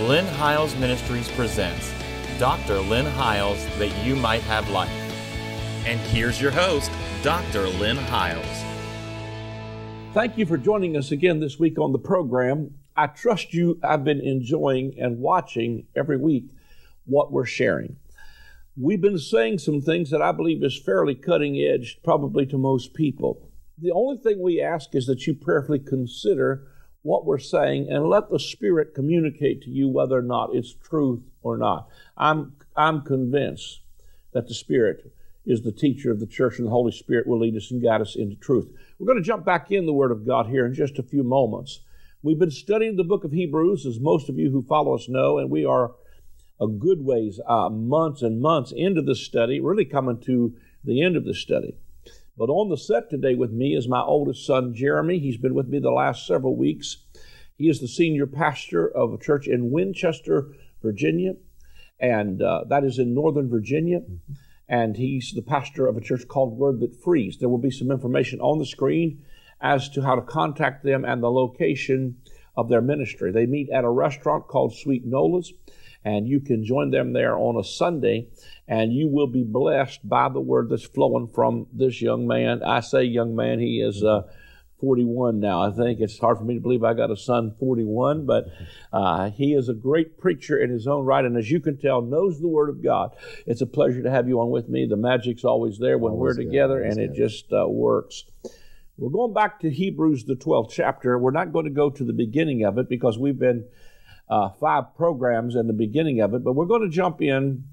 Lynn Hiles Ministries presents Dr. Lynn Hiles That You Might Have Life. And here's your host, Dr. Lynn Hiles. Thank you for joining us again this week on the program. I trust you have been enjoying and watching every week what we're sharing. We've been saying some things that I believe is fairly cutting edge, probably to most people. The only thing we ask is that you prayerfully consider what we're saying and let the Spirit communicate to you whether or not it's truth or not. I'm, I'm convinced that the Spirit is the teacher of the church and the Holy Spirit will lead us and guide us into truth. We're going to jump back in the Word of God here in just a few moments. We've been studying the book of Hebrews, as most of you who follow us know, and we are a good ways, uh, months and months into the study, really coming to the end of the study. But on the set today with me is my oldest son, Jeremy. He's been with me the last several weeks. He is the senior pastor of a church in Winchester, Virginia, and uh, that is in Northern Virginia. And he's the pastor of a church called Word That Frees. There will be some information on the screen as to how to contact them and the location of their ministry. They meet at a restaurant called Sweet Nola's and you can join them there on a Sunday, and you will be blessed by the word that's flowing from this young man. I say young man, he is uh, 41 now. I think it's hard for me to believe I got a son 41, but uh, he is a great preacher in his own right, and as you can tell, knows the Word of God. It's a pleasure to have you on with me. The magic's always there when always we're together, and good. it just uh, works. We're going back to Hebrews, the 12th chapter. We're not going to go to the beginning of it because we've been uh, five programs in the beginning of it, but we're going to jump in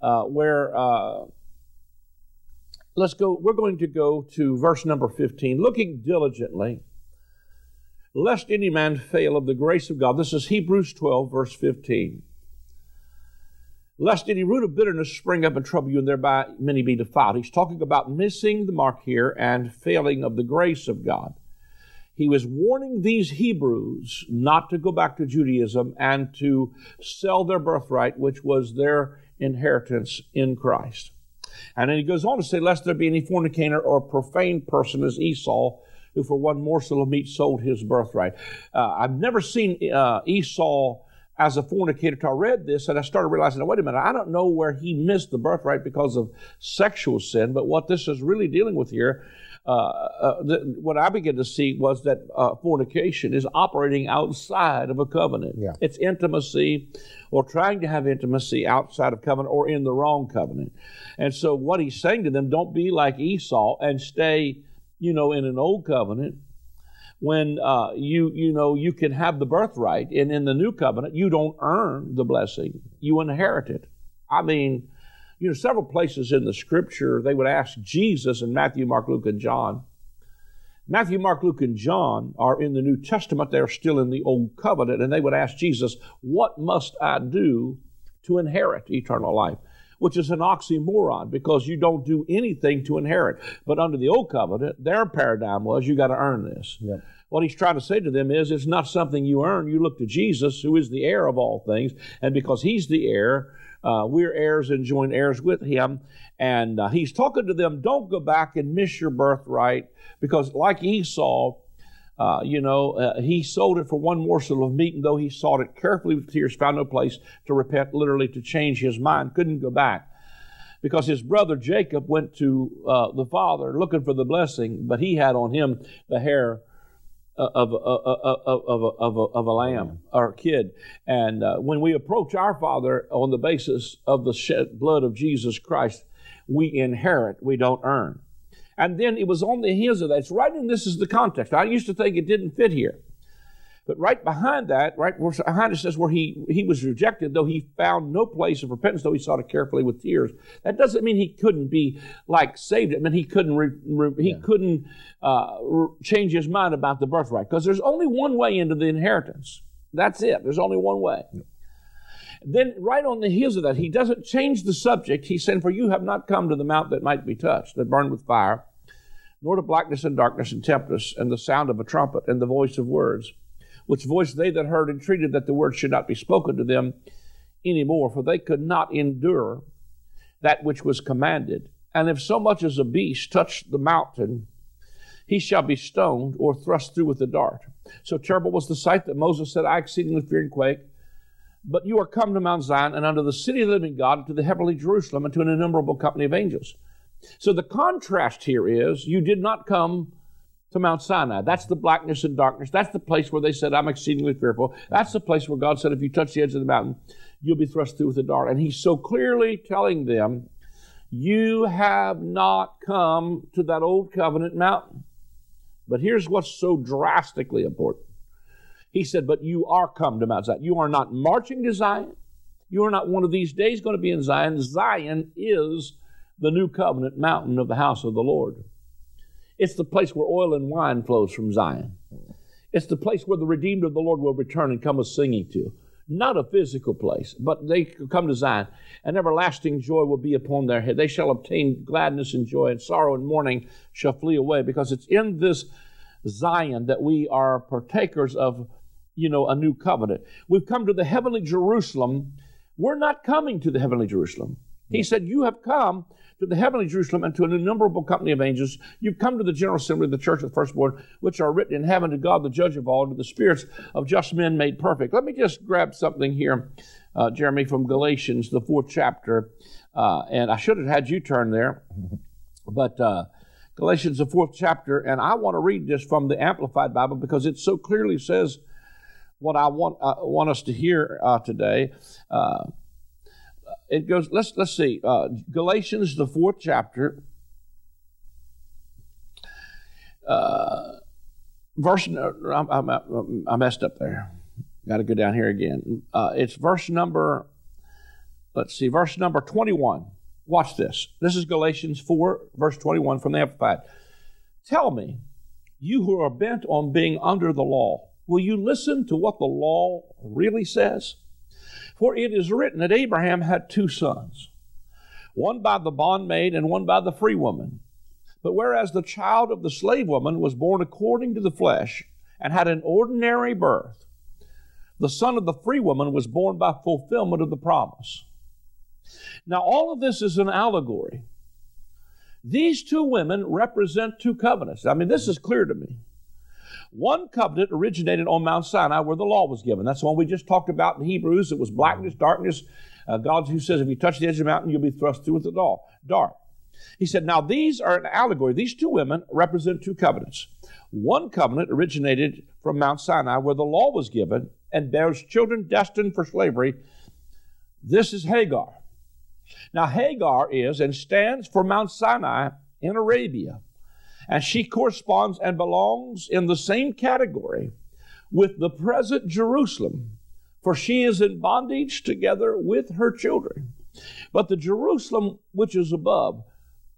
uh, where uh, let's go. We're going to go to verse number 15. Looking diligently, lest any man fail of the grace of God. This is Hebrews 12, verse 15. Lest any root of bitterness spring up and trouble you, and thereby many be defiled. He's talking about missing the mark here and failing of the grace of God he was warning these Hebrews not to go back to Judaism and to sell their birthright, which was their inheritance in Christ. And then he goes on to say, Lest there be any fornicator or profane person as Esau, who for one morsel of meat sold his birthright. Uh, I've never seen uh, Esau as a fornicator till I read this, and I started realizing, wait a minute, I don't know where he missed the birthright because of sexual sin, but what this is really dealing with here uh, uh, what I began to see was that uh, fornication is operating outside of a covenant. Yeah. It's intimacy or trying to have intimacy outside of covenant or in the wrong covenant. And so what he's saying to them, don't be like Esau and stay, you know, in an old covenant when uh, you you know you can have the birthright and in the new covenant you don't earn the blessing you inherit it i mean you know, several places in the scripture, they would ask Jesus in Matthew, Mark, Luke, and John. Matthew, Mark, Luke, and John are in the New Testament. They're still in the Old Covenant, and they would ask Jesus, What must I do to inherit eternal life? Which is an oxymoron because you don't do anything to inherit. But under the Old Covenant, their paradigm was you got to earn this. What he's trying to say to them is it's not something you earn. You look to Jesus, who is the heir of all things, and because he's the heir, uh, we're heirs and joint heirs with him. And uh, he's talking to them, don't go back and miss your birthright, because like Esau, uh, you know, uh, he sold it for one morsel of meat, and though he sought it carefully with tears, found no place to repent, literally to change his mind, couldn't go back. Because his brother Jacob went to uh, the father looking for the blessing, but he had on him the hair of, of, of, of, of, of a lamb or a kid. And uh, when we approach our Father on the basis of the shed blood of Jesus Christ, we inherit, we don't earn. And then it was on the heels of that. It's right in this is the context. I used to think it didn't fit here. But right behind that, right behind it says where he, he was rejected, though he found no place of repentance, though he sought it carefully with tears. That doesn't mean he couldn't be like saved. It meant he couldn't re, re, he yeah. couldn't uh, re, change his mind about the birthright because there's only one way into the inheritance. That's it. There's only one way. Then, right on the heels of that, he doesn't change the subject. He said, "For you have not come to the mount that might be touched, that burned with fire, nor to blackness and darkness and tempest, and the sound of a trumpet and the voice of words." Which voice they that heard entreated that the word should not be spoken to them any more, for they could not endure that which was commanded. And if so much as a beast touch the mountain, he shall be stoned or thrust through with a dart. So terrible was the sight that Moses said, I exceedingly fear and quake. But you are come to Mount Zion and unto the city of the living God, to the heavenly Jerusalem, and to an innumerable company of angels. So the contrast here is you did not come to Mount Sinai. That's the blackness and darkness. That's the place where they said, I'm exceedingly fearful. That's the place where God said, if you touch the edge of the mountain, you'll be thrust through with the dart. And he's so clearly telling them, you have not come to that old covenant mountain. But here's what's so drastically important. He said, But you are come to Mount Zion. You are not marching to Zion. You are not one of these days going to be in Zion. Zion is the new covenant mountain of the house of the Lord. It's the place where oil and wine flows from Zion. It's the place where the redeemed of the Lord will return and come a singing to. Not a physical place, but they come to Zion, and everlasting joy will be upon their head. They shall obtain gladness and joy, and sorrow and mourning shall flee away, because it's in this Zion that we are partakers of, you know, a new covenant. We've come to the heavenly Jerusalem. We're not coming to the heavenly Jerusalem. He said, You have come to the heavenly Jerusalem and to an innumerable company of angels. You've come to the general assembly of the church of the firstborn, which are written in heaven to God, the judge of all, to the spirits of just men made perfect. Let me just grab something here, uh, Jeremy, from Galatians, the fourth chapter. Uh, and I should have had you turn there, but uh, Galatians, the fourth chapter, and I want to read this from the Amplified Bible because it so clearly says what I want, uh, want us to hear uh, today. Uh, it goes. Let's let's see. Uh, Galatians, the fourth chapter, uh, verse. I, I, I messed up there. Got to go down here again. Uh, it's verse number. Let's see, verse number twenty-one. Watch this. This is Galatians four, verse twenty-one from the Amplified. Tell me, you who are bent on being under the law, will you listen to what the law really says? For it is written that Abraham had two sons, one by the bondmaid and one by the free woman. But whereas the child of the slave woman was born according to the flesh and had an ordinary birth, the son of the free woman was born by fulfillment of the promise. Now, all of this is an allegory. These two women represent two covenants. I mean, this is clear to me. One covenant originated on Mount Sinai where the law was given. That's the one we just talked about in Hebrews. It was blackness, darkness. Uh, God who says, if you touch the edge of the mountain, you'll be thrust through with the law, dark. He said, now these are an allegory. These two women represent two covenants. One covenant originated from Mount Sinai where the law was given and bears children destined for slavery. This is Hagar. Now, Hagar is and stands for Mount Sinai in Arabia and she corresponds and belongs in the same category with the present Jerusalem, for she is in bondage together with her children. But the Jerusalem which is above,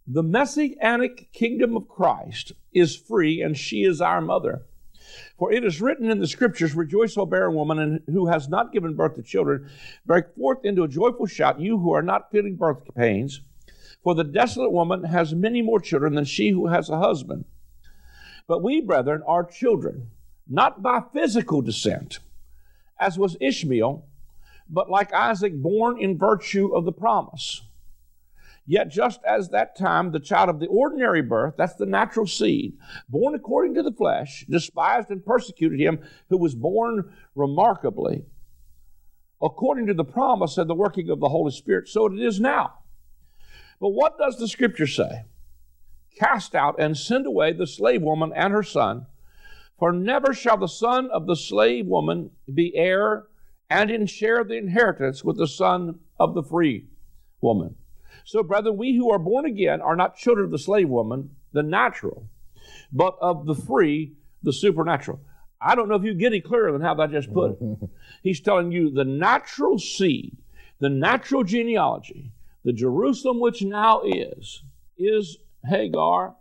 the messianic kingdom of Christ, is free, and she is our mother. For it is written in the scriptures, Rejoice, O barren woman, and who has not given birth to children. Break forth into a joyful shout, you who are not feeling birth pains. For the desolate woman has many more children than she who has a husband. But we, brethren, are children, not by physical descent, as was Ishmael, but like Isaac, born in virtue of the promise. Yet, just as that time the child of the ordinary birth, that's the natural seed, born according to the flesh, despised and persecuted him who was born remarkably, according to the promise and the working of the Holy Spirit, so it is now. But what does the scripture say? Cast out and send away the slave woman and her son, for never shall the son of the slave woman be heir and in share the inheritance with the son of the free woman. So, brethren, we who are born again are not children of the slave woman, the natural, but of the free, the supernatural. I don't know if you get any clearer than how that just put it. He's telling you the natural seed, the natural genealogy, the Jerusalem which now is, is Hagar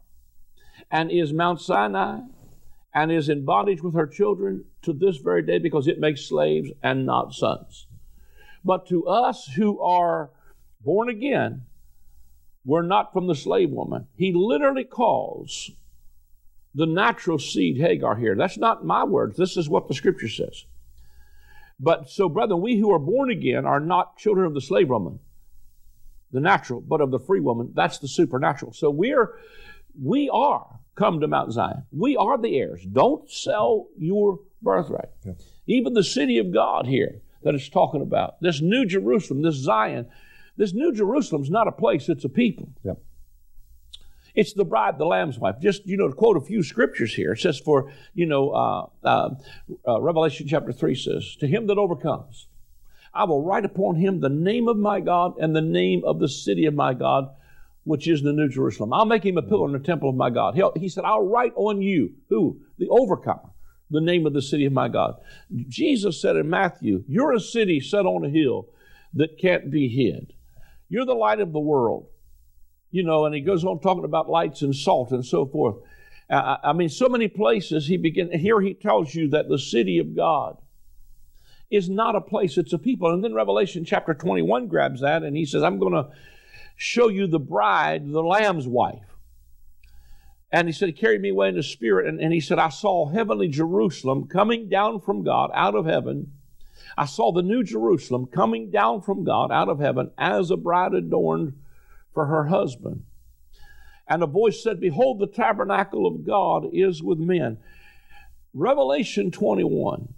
and is Mount Sinai and is in bondage with her children to this very day because it makes slaves and not sons. But to us who are born again, we're not from the slave woman. He literally calls the natural seed Hagar here. That's not my words. This is what the scripture says. But so, brethren, we who are born again are not children of the slave woman the natural, but of the free woman, that's the supernatural. So we're, we are come to Mount Zion. We are the heirs. Don't sell your birthright. Yeah. Even the city of God here, that it's talking about. This New Jerusalem, this Zion, this New Jerusalem's not a place, it's a people. It's the bride, the lamb's wife. Just, you know, to quote a few scriptures here. It says, for, you know, uh, uh, uh, Revelation chapter 3 says, To him that overcomes, I will write upon him the name of my God and the name of the city of my God, which is the New Jerusalem. I'll make him a pillar in the temple of my God. He, he said, I'll write on you, who? The overcomer, the name of the city of my God. Jesus said in Matthew, You're a city set on a hill that can't be hid. You're the light of the world. You know, and he goes on talking about lights and salt and so forth. I mean, so many places he begin. Here he tells you that the city of God is not a place; it's a people. And then Revelation chapter 21 grabs that, and he says, "I'm going to show you the bride, the Lamb's wife." And he said, He carried me away in the spirit, and, and he said, I saw heavenly Jerusalem coming down from God out of heaven I saw the new Jerusalem coming down from God out of heaven as a bride adorned for her husband. And a voice said, Behold, the tabernacle of God is with men. Revelation 21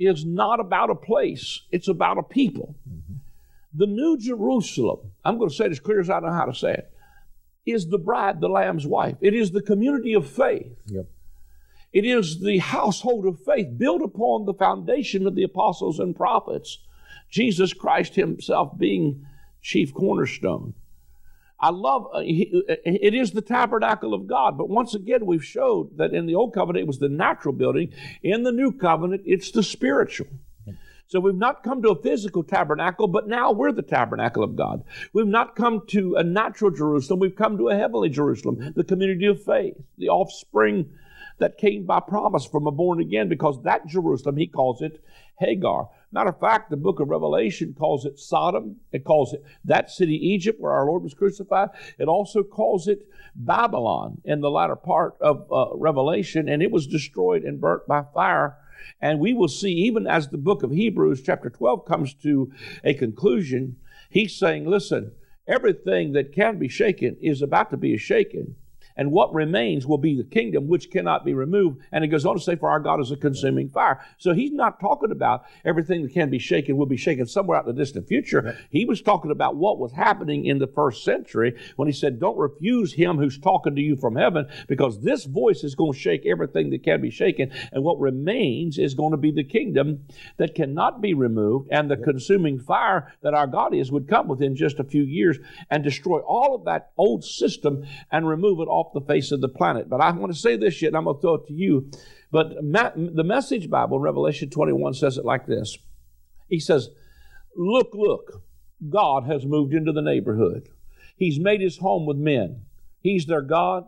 is not about a place, it's about a people. Mm-hmm. The new Jerusalem, I'm going to say it as clear as I know how to say it, is the bride, the Lamb's wife. It is the community of faith. Yep. It is the household of faith built upon the foundation of the apostles and prophets, Jesus Christ Himself being chief cornerstone. I love uh, uh, it is the tabernacle of God, but once again we've showed that in the old covenant it was the natural building. In the new covenant, it's the spiritual. So we've not come to a physical tabernacle, but now we're the tabernacle of God. We've not come to a natural Jerusalem, we've come to a heavenly Jerusalem, the community of faith, the offspring that came by promise from a born again, because that Jerusalem, he calls it Hagar. Matter of fact, the book of Revelation calls it Sodom. It calls it that city, Egypt, where our Lord was crucified. It also calls it Babylon in the latter part of uh, Revelation, and it was destroyed and burnt by fire. And we will see, even as the book of Hebrews, chapter 12, comes to a conclusion, he's saying, listen, everything that can be shaken is about to be shaken and what remains will be the kingdom which cannot be removed. And it goes on to say, For our God is a consuming fire. So he's not talking about everything that can be shaken will be shaken somewhere out in the distant future. He was talking about what was happening in the first century when he said, Don't refuse him who's talking to you from heaven, because this voice is going to shake everything that can be shaken. And what remains is going to be the kingdom that cannot be removed. And the consuming fire that our God is would come within just a few years and destroy all of that old system and remove it off the face of the planet. But I want to say this yet, and I'm going to throw it to you. But Ma- the Message Bible, Revelation 21, says it like this He says, Look, look, God has moved into the neighborhood. He's made his home with men. He's their God,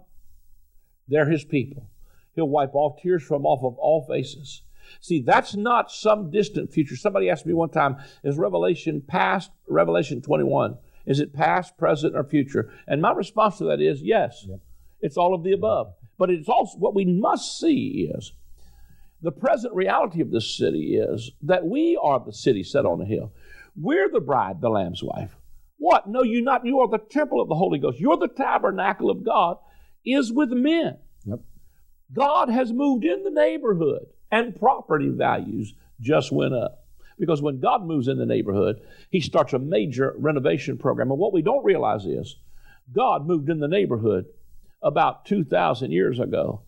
they're his people. He'll wipe all tears from off of all faces. See, that's not some distant future. Somebody asked me one time, is Revelation past Revelation 21? Is it past, present, or future? And my response to that is yes. Yep. It's all of the above. But it's also what we must see is the present reality of this city is that we are the city set on a hill. We're the bride, the Lamb's wife. What? No, you not. You are the temple of the Holy Ghost. You're the tabernacle of God. Is with men. Yep. God has moved in the neighborhood, and property values just went up. Because when God moves in the neighborhood, He starts a major renovation program. And what we don't realize is God moved in the neighborhood about 2,000 years ago.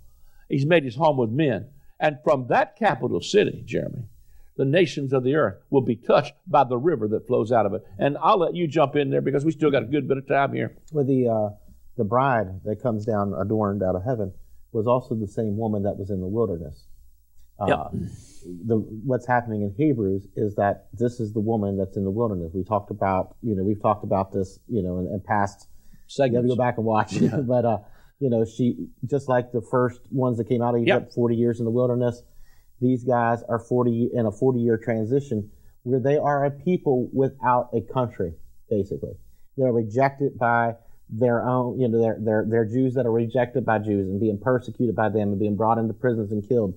He's made his home with men. And from that capital city, Jeremy, the nations of the earth will be touched by the river that flows out of it. And I'll let you jump in there because we still got a good bit of time here. Well, the, uh, the bride that comes down adorned out of heaven was also the same woman that was in the wilderness. Uh, yeah. The, what's happening in Hebrews is that this is the woman that's in the wilderness. We talked about, you know, we've talked about this, you know, in, in past segments. You have to go back and watch. Yeah. but uh, you know, she just like the first ones that came out of Egypt, yep. 40 years in the wilderness. These guys are 40 in a 40 year transition where they are a people without a country, basically. They're rejected by their own, you know, they're, they're, they're Jews that are rejected by Jews and being persecuted by them and being brought into prisons and killed.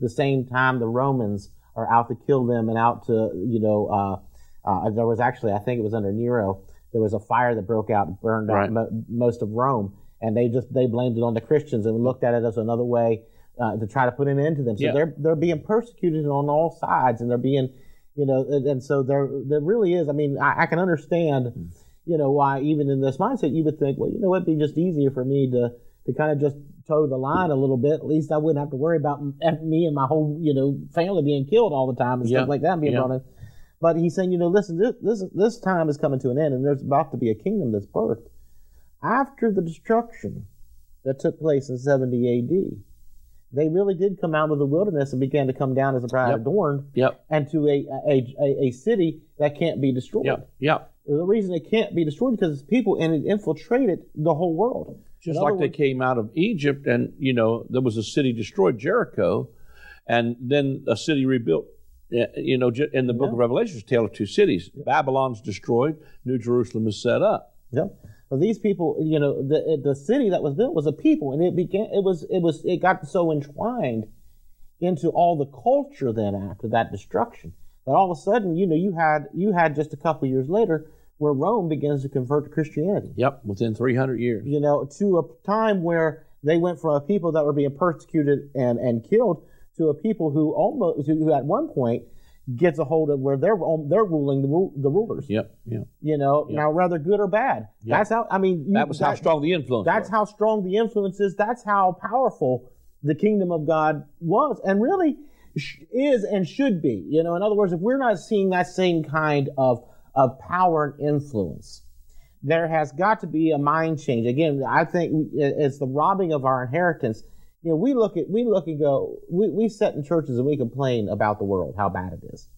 the same time, the Romans are out to kill them and out to, you know, uh, uh, there was actually, I think it was under Nero, there was a fire that broke out and burned right. out mo- most of Rome and they just they blamed it on the Christians and looked at it as another way uh, to try to put an end to them. So yeah. they're they're being persecuted on all sides, and they're being You know, and, and so there there really is. I mean, I, I can understand, mm. you know, why even in this mindset you would think, well, you know, it'd be just easier for me to to kind of just toe the line a little bit. At least I wouldn't have to worry about me and my whole, you know, family being killed all the time and stuff like that being brought in. But he's saying, you know, listen, this, this this time is coming to an end, and there's about to be a kingdom that's birthed after the destruction that took place in 70 A.D they really did come out of the wilderness and began to come down as a bride yep. adorned yep. and to a, a, a, a, city that can't be destroyed. Yep. Yep. The reason it can't be destroyed because it's people and it infiltrated the whole world. Just like words, they came out of Egypt and, you know, there was a city destroyed, Jericho, and then a city rebuilt. Eh, you know, in the book yeah. of Revelation, tale of two cities. Babylon's destroyed, New Jerusalem is set up. Yep. Well, these people, you know, the the city that was built was a people, and it began. It was it was it got so entwined into all the culture then after that destruction that all of a sudden, you know, you had you had just a couple years later where Rome begins to convert to Christianity. Yep, within 300 years. You know, to a time where they went from a people that were being persecuted and and killed to a people who almost who at one point gets a hold of where they're um, they're ruling the the rulers. Yep. Yeah. You know, yep. now whether good or bad. Yep. That's how. I mean, you, that was that, how strong the influence. That's was. how strong the influence is. That's how powerful the kingdom of God was, and really is and should be. You know, in other words, if we're not seeing that same kind of of power and influence, there has got to be a mind change. Again, I think it's the robbing of our inheritance you know, we look at we look and go, we, we sit in churches and we complain about the world, how bad it is.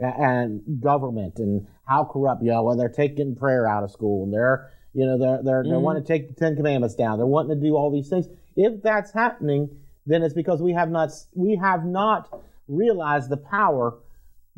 And government and how corrupt, you know, when they're taking prayer out of school and they're, you know, they're they're mm-hmm. they want to take the Ten Commandments down. They're wanting to do all these things. If that's happening, then it's because we have not we have not realized the power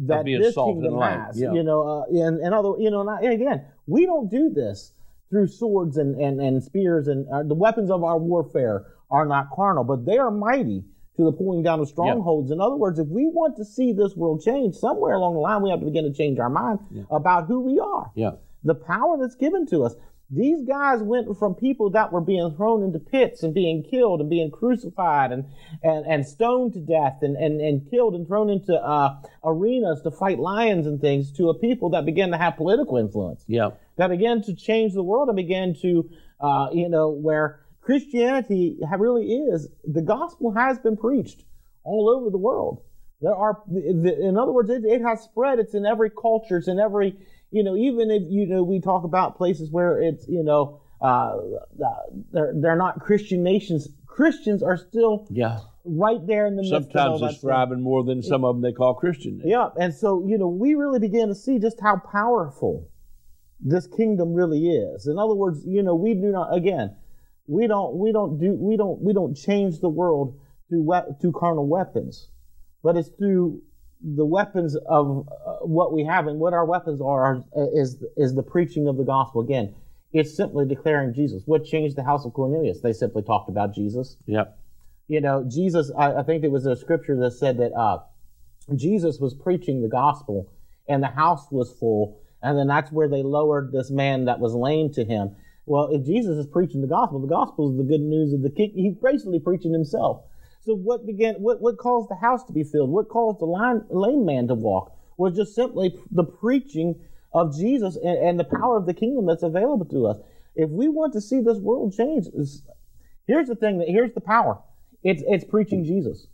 that this kingdom has. Yeah. You know, uh, and, and other, you know, and again, we don't do this through swords and, and, and spears and uh, the weapons of our warfare are not carnal, but they are mighty to the pulling down of strongholds. In other words, if we want to see this world change, somewhere along the line we have to begin to change our mind about who we are. Yeah. The power that's given to us. These guys went from people that were being thrown into pits and being killed and being crucified and, and, and stoned to death and, and, and killed and thrown into uh, arenas to fight lions and things to a people that began to have political influence. Yeah. That began to change the world and began to, uh, you know, where Christianity really is, the gospel has been preached all over the world. There are, in other words, it, it, has spread. It's in every culture. It's in every, you know, even if, you know, we talk about places where it's, you know, uh, they're, they're not Christian nations. Christians are still yeah. right there in the midst Sometimes it's thriving more than some of them they call Christian. Yeah. And so, you know, we really begin to see just how powerful this kingdom really is. In other words, you know, we do not, again, we don't we don't do we don't we don't change the world through we- through carnal weapons, but it's through the weapons of uh, what we have and what our weapons are is is the preaching of the gospel again. It's simply declaring Jesus. What changed the house of Cornelius? They simply talked about Jesus. Yep. You know, Jesus. I, I think it was a scripture that said that uh, Jesus was preaching the gospel, and the house was full, and then that's where they lowered this man that was lame to him well, if Jesus is preaching the gospel, the gospel is the good news of the king. He's basically preaching himself. So what began? What what caused the house to be filled? What caused the lame, lame man to walk? Was just simply the preaching of Jesus and, and, the power of the kingdom that's available to us. If we want to see this world change, here's the thing. That here's the power. It's it's preaching Jesus.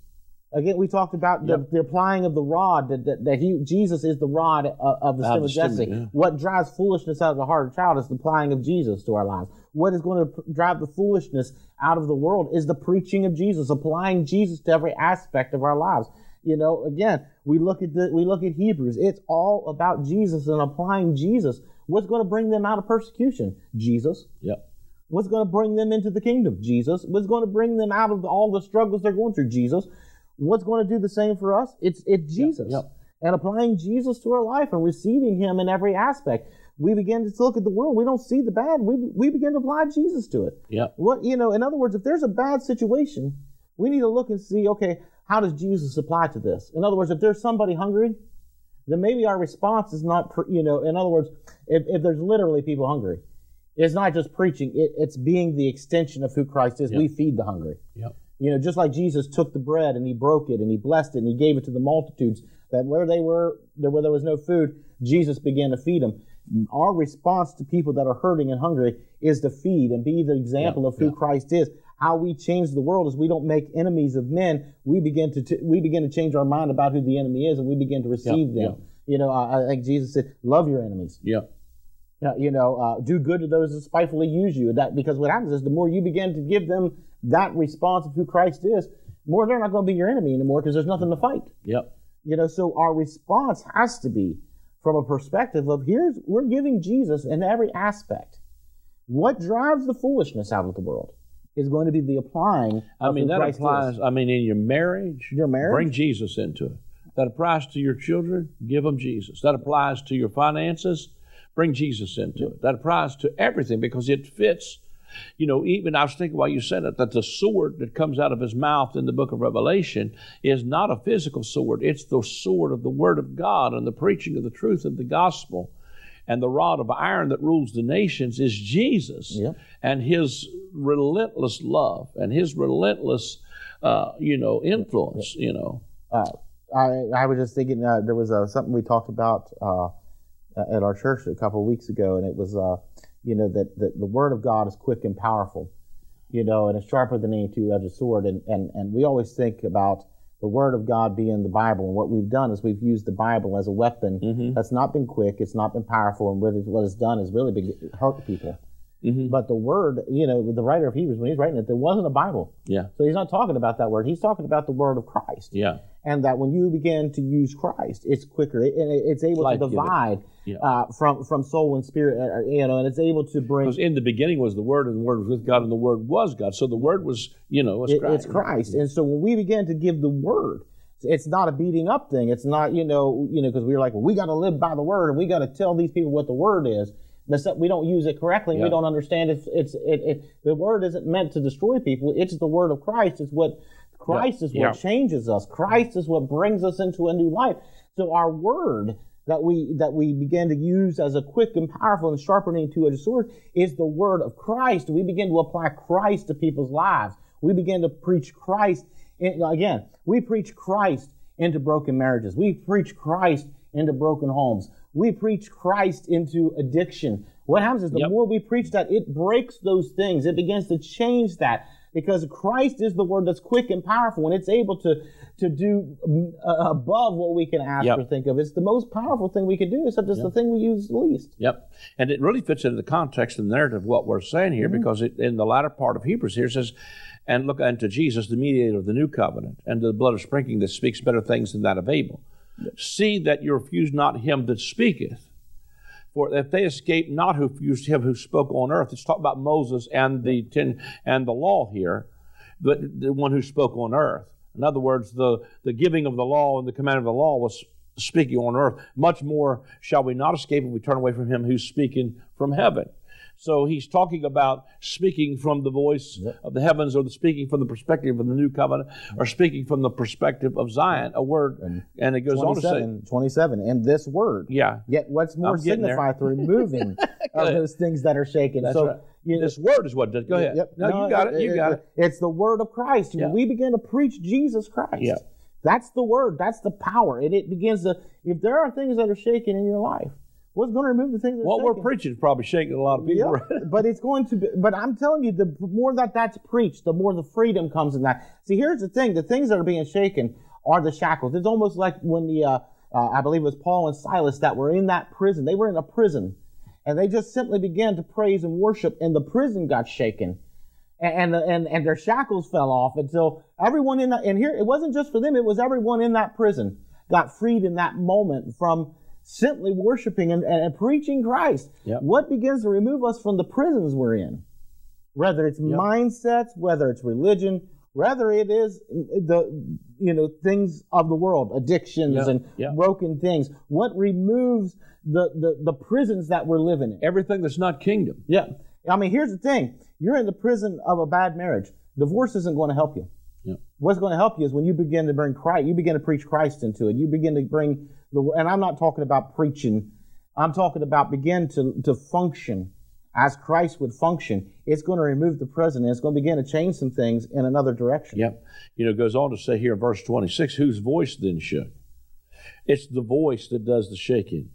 Again, we talked about yep. the, the, applying of the rod, that, that, that, he, Jesus is the rod of, of the stem of Jesse. Yeah. What drives foolishness out of the heart of a child is the applying of Jesus to our lives. What is going to drive the foolishness out of the world is the preaching of Jesus, applying Jesus to every aspect of our lives. You know, again, we look at the, we look at Hebrews. It's all about Jesus and applying Jesus. What's going to bring them out of persecution? Jesus. Yep. What's going to bring them into the kingdom? Jesus. What's going to bring them out of all the struggles they're going through? Jesus. What's going to do the same for us? It's it's Jesus. Yep, yep. And applying Jesus to our life and receiving him in every aspect. We begin to look at the world. We don't see the bad. We, we begin to apply Jesus to it. Yeah. What you know, in other words, if there's a bad situation, we need to look and see, okay, how does Jesus apply to this? In other words, if there's somebody hungry, then maybe our response is not, you know, in other words, if, if there's literally people hungry, it's not just preaching, it, it's being the extension of who Christ is. Yep. We feed the hungry. Yep. You know, just like Jesus took the bread and he broke it and he blessed it and he gave it to the multitudes, that where they were, there where there was no food, Jesus began to feed them. Our response to people that are hurting and hungry is to feed and be the example yeah, of who yeah. Christ is. How we change the world is we don't make enemies of men. We begin to t- we begin to change our mind about who the enemy is, and we begin to receive yeah, them. You know, I, I think Jesus said, "Love your enemies." Yeah. Uh, you know, uh, do good to those that spitefully use you. That because what happens is the more you begin to give them that response of who Christ is, more they're not going to be your enemy anymore because there's nothing to fight. Yep. You know, so our response has to be from a perspective of here's we're giving Jesus in every aspect. What drives the foolishness out of the world is going to be the applying. I mean, that Christ applies. Is. I mean, in your marriage, your marriage, bring Jesus into it. That applies to your children. Give them Jesus. That applies to your finances. Bring Jesus into it. That applies to everything because it fits you know, even I was thinking while you said it that the sword that comes out of his mouth in the book of Revelation is not a physical sword. It's the sword of the Word of God and the preaching of the truth of the gospel. And the rod of iron that rules the nations is Jesus and his relentless love and his relentless, uh, you know, influence, you know. Uh, I, I was just thinking uh, there was uh, something we talked about uh, at our church a couple of weeks ago, and it was uh, you know, that, that the word of God is quick and powerful, you know, and it's sharper than any two-edged sword. And, and, and we always think about the word of God being the Bible. And what we've done is we've used the Bible as a weapon mm-hmm. that's not been quick, it's not been powerful, and what it's done is really been hurt people. Mm-hmm. But the word, you know, the writer of Hebrews, when he's writing it, there wasn't a Bible. Yeah. So he's not talking about that word. He's talking about the word of Christ. Yeah. And that when you begin to use Christ, it's quicker. It, it's able Life to divide yeah. uh, from from soul and spirit, uh, uh, you know, and it's able to bring. Because in the beginning was the Word, and the Word was with God, and the Word was God. So the Word was, you know, it, Christ. it's Christ. And so when we begin to give the Word, it's not a beating up thing. It's not, you know, you know, because we are like, well, we got to live by the Word, and we got to tell these people what the Word is we don't use it correctly. Yeah. We don't understand it's, it's it, it, the word isn't meant to destroy people. It's the word of Christ. It's what Christ yeah. is what yeah. changes us. Christ is what brings us into a new life. So our word that we that we begin to use as a quick and powerful and sharpening two-edged sword is the word of Christ. We begin to apply Christ to people's lives. We begin to preach Christ. In, again, we preach Christ into broken marriages. We preach Christ into broken homes. We preach Christ into addiction. What happens is the yep. more we preach that, it breaks those things. It begins to change that because Christ is the word that's quick and powerful and it's able to, to do uh, above what we can ask yep. or think of. It's the most powerful thing we can do, except it's yep. the thing we use least. Yep. And it really fits into the context and narrative of what we're saying here mm-hmm. because it, in the latter part of Hebrews here says, and look unto Jesus, the mediator of the new covenant, and the blood of sprinkling that speaks better things than that of Abel. See that you refuse not him that speaketh. For if they escape not who refused him who spoke on earth, it's talking about Moses and the ten and the law here, but the one who spoke on earth. In other words, the, the giving of the law and the command of the law was speaking on earth. Much more shall we not escape if we turn away from him who's speaking from heaven. So he's talking about speaking from the voice yep. of the heavens, or the speaking from the perspective of the new covenant, or speaking from the perspective of Zion, a word. And, and it goes on to say 27, and this word. Yeah. Yet what's more signified the removing of those things that are shaken. That's so right. You this word is what does. Go ahead. Yep. No, no, you got it. You got it. It's the word of Christ. Yeah. We begin to preach Jesus Christ. Yeah. That's the word. That's the power. And it begins to, if there are things that are shaken in your life, What's going to remove the things? What we're preaching is probably shaking a lot of people. Yeah, but it's going to be. But I'm telling you, the more that that's preached, the more the freedom comes in that. See, here's the thing: the things that are being shaken are the shackles. It's almost like when the, uh, uh, I believe it was Paul and Silas that were in that prison. They were in a prison, and they just simply began to praise and worship, and the prison got shaken. And, and, and their shackles fell off until everyone in that, and here, it wasn't just for them, it was everyone in that prison got freed in that moment from simply worshiping and, and preaching Christ. Yep. What begins to remove us from the prisons we're in? Whether it's yep. mindsets, whether it's religion, whether it is eh, the you know things of the world, addictions yep. and broken things. What removes the, the the prisons that we're living in? Everything that's not kingdom. Yeah. I mean, here's the thing: you're in the prison of a bad marriage. Divorce isn't going to help you. What's going to help you is when you begin to bring Christ, you begin to preach Christ into it. You begin to bring the, and I'm not talking about preaching. I'm talking about begin to, to function as Christ would function, it's going to remove the president. It's going to begin to change some things in another direction. Yep. You know, it goes on to say here in verse 26 whose voice then shook? It's the voice that does the shaking.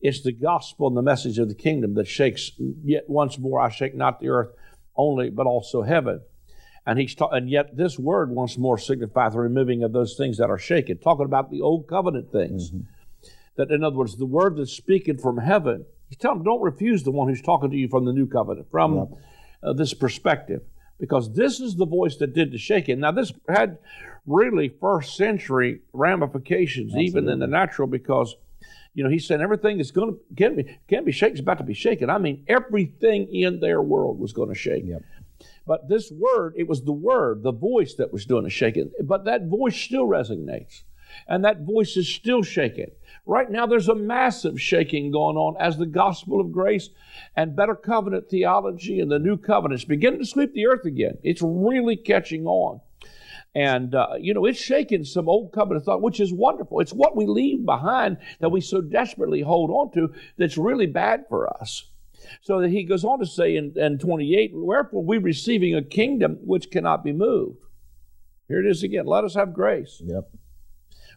It's the gospel and the message of the kingdom that shakes. Yet once more, I shake not the earth only, but also heaven. And he's ta- and yet this word once more signifies the removing of those things that are shaken. Talking about the old covenant things. Mm-hmm. That in other words, the word that's speaking from heaven. He's telling them, don't refuse the one who's talking to you from the new covenant, from yep. uh, this perspective, because this is the voice that did the shaking. Now this had really first century ramifications, Absolutely. even in the natural, because you know, he said everything is going to can be can be shaken is about to be shaken. I mean, everything in their world was going to shake. Yep. But this word, it was the word, the voice that was doing the shaking. But that voice still resonates. And that voice is still shaking. Right now, there's a massive shaking going on as the gospel of grace and better covenant theology and the new covenants begin to sweep the earth again. It's really catching on. And, uh, you know, it's shaking some old covenant thought, which is wonderful. It's what we leave behind that we so desperately hold on to that's really bad for us. So that he goes on to say in, in 28, Wherefore we receiving a kingdom which cannot be moved. Here it is again. Let us have grace. Yep.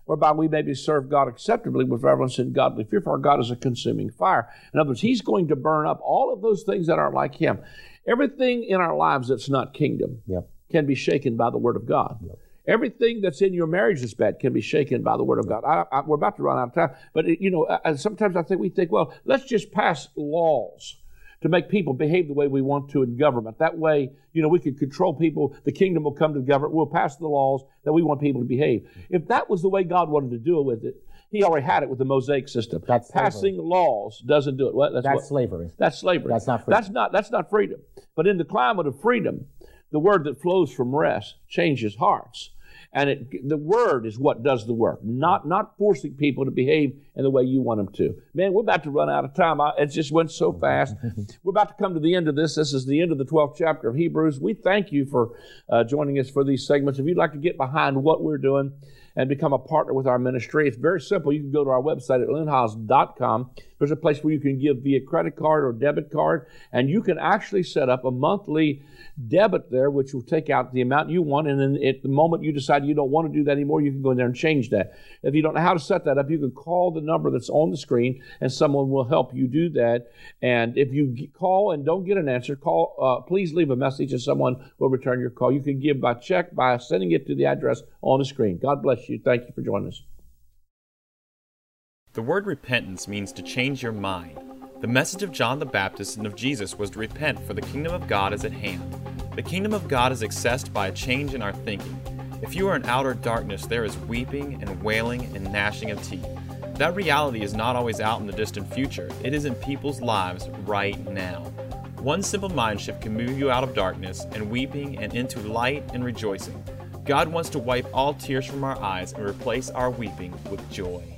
Whereby we may be served God acceptably with reverence and godly fear, for our God is a consuming fire. In other words, He's going to burn up all of those things that aren't like Him. Everything in our lives that's not kingdom yep. can be shaken by the Word of God. Yep. Everything that's in your marriage that's bad can be shaken by the Word of God. I, I, we're about to run out of time, but it, you know, uh, sometimes I think we think, well, let's just pass laws to make people behave the way we want to in government. That way, you know, we could control people. The kingdom will come to the government. We'll pass the laws that we want people to behave. If that was the way God wanted to do it with it, he already had it with the Mosaic system. That's Passing slavery. laws doesn't do it. What? That's, that's what? slavery. That's slavery. That's not freedom. That's not, that's not freedom. But in the climate of freedom, the word that flows from rest changes hearts. And it, the word is what does the work, not not forcing people to behave in the way you want them to. Man, we're about to run out of time. I, it just went so fast. we're about to come to the end of this. This is the end of the 12th chapter of Hebrews. We thank you for uh, joining us for these segments. If you'd like to get behind what we're doing, and become a partner with our ministry. It's very simple. You can go to our website at lynnhiles.com. There's a place where you can give via credit card or debit card, and you can actually set up a monthly debit there, which will take out the amount you want. And then at the moment you decide you don't want to do that anymore, you can go in there and change that. If you don't know how to set that up, you can call the number that's on the screen, and someone will help you do that. And if you call and don't get an answer, call. Uh, please leave a message, and someone will return your call. You can give by check by sending it to the address on the screen. God bless you. Thank you for joining us. The word repentance means to change your mind. The message of John the Baptist and of Jesus was to repent, for the kingdom of God is at hand. The kingdom of God is accessed by a change in our thinking. If you are in outer darkness, there is weeping and wailing and gnashing of teeth. That reality is not always out in the distant future, it is in people's lives right now. One simple mind shift can move you out of darkness and weeping and into light and rejoicing. God wants to wipe all tears from our eyes and replace our weeping with joy.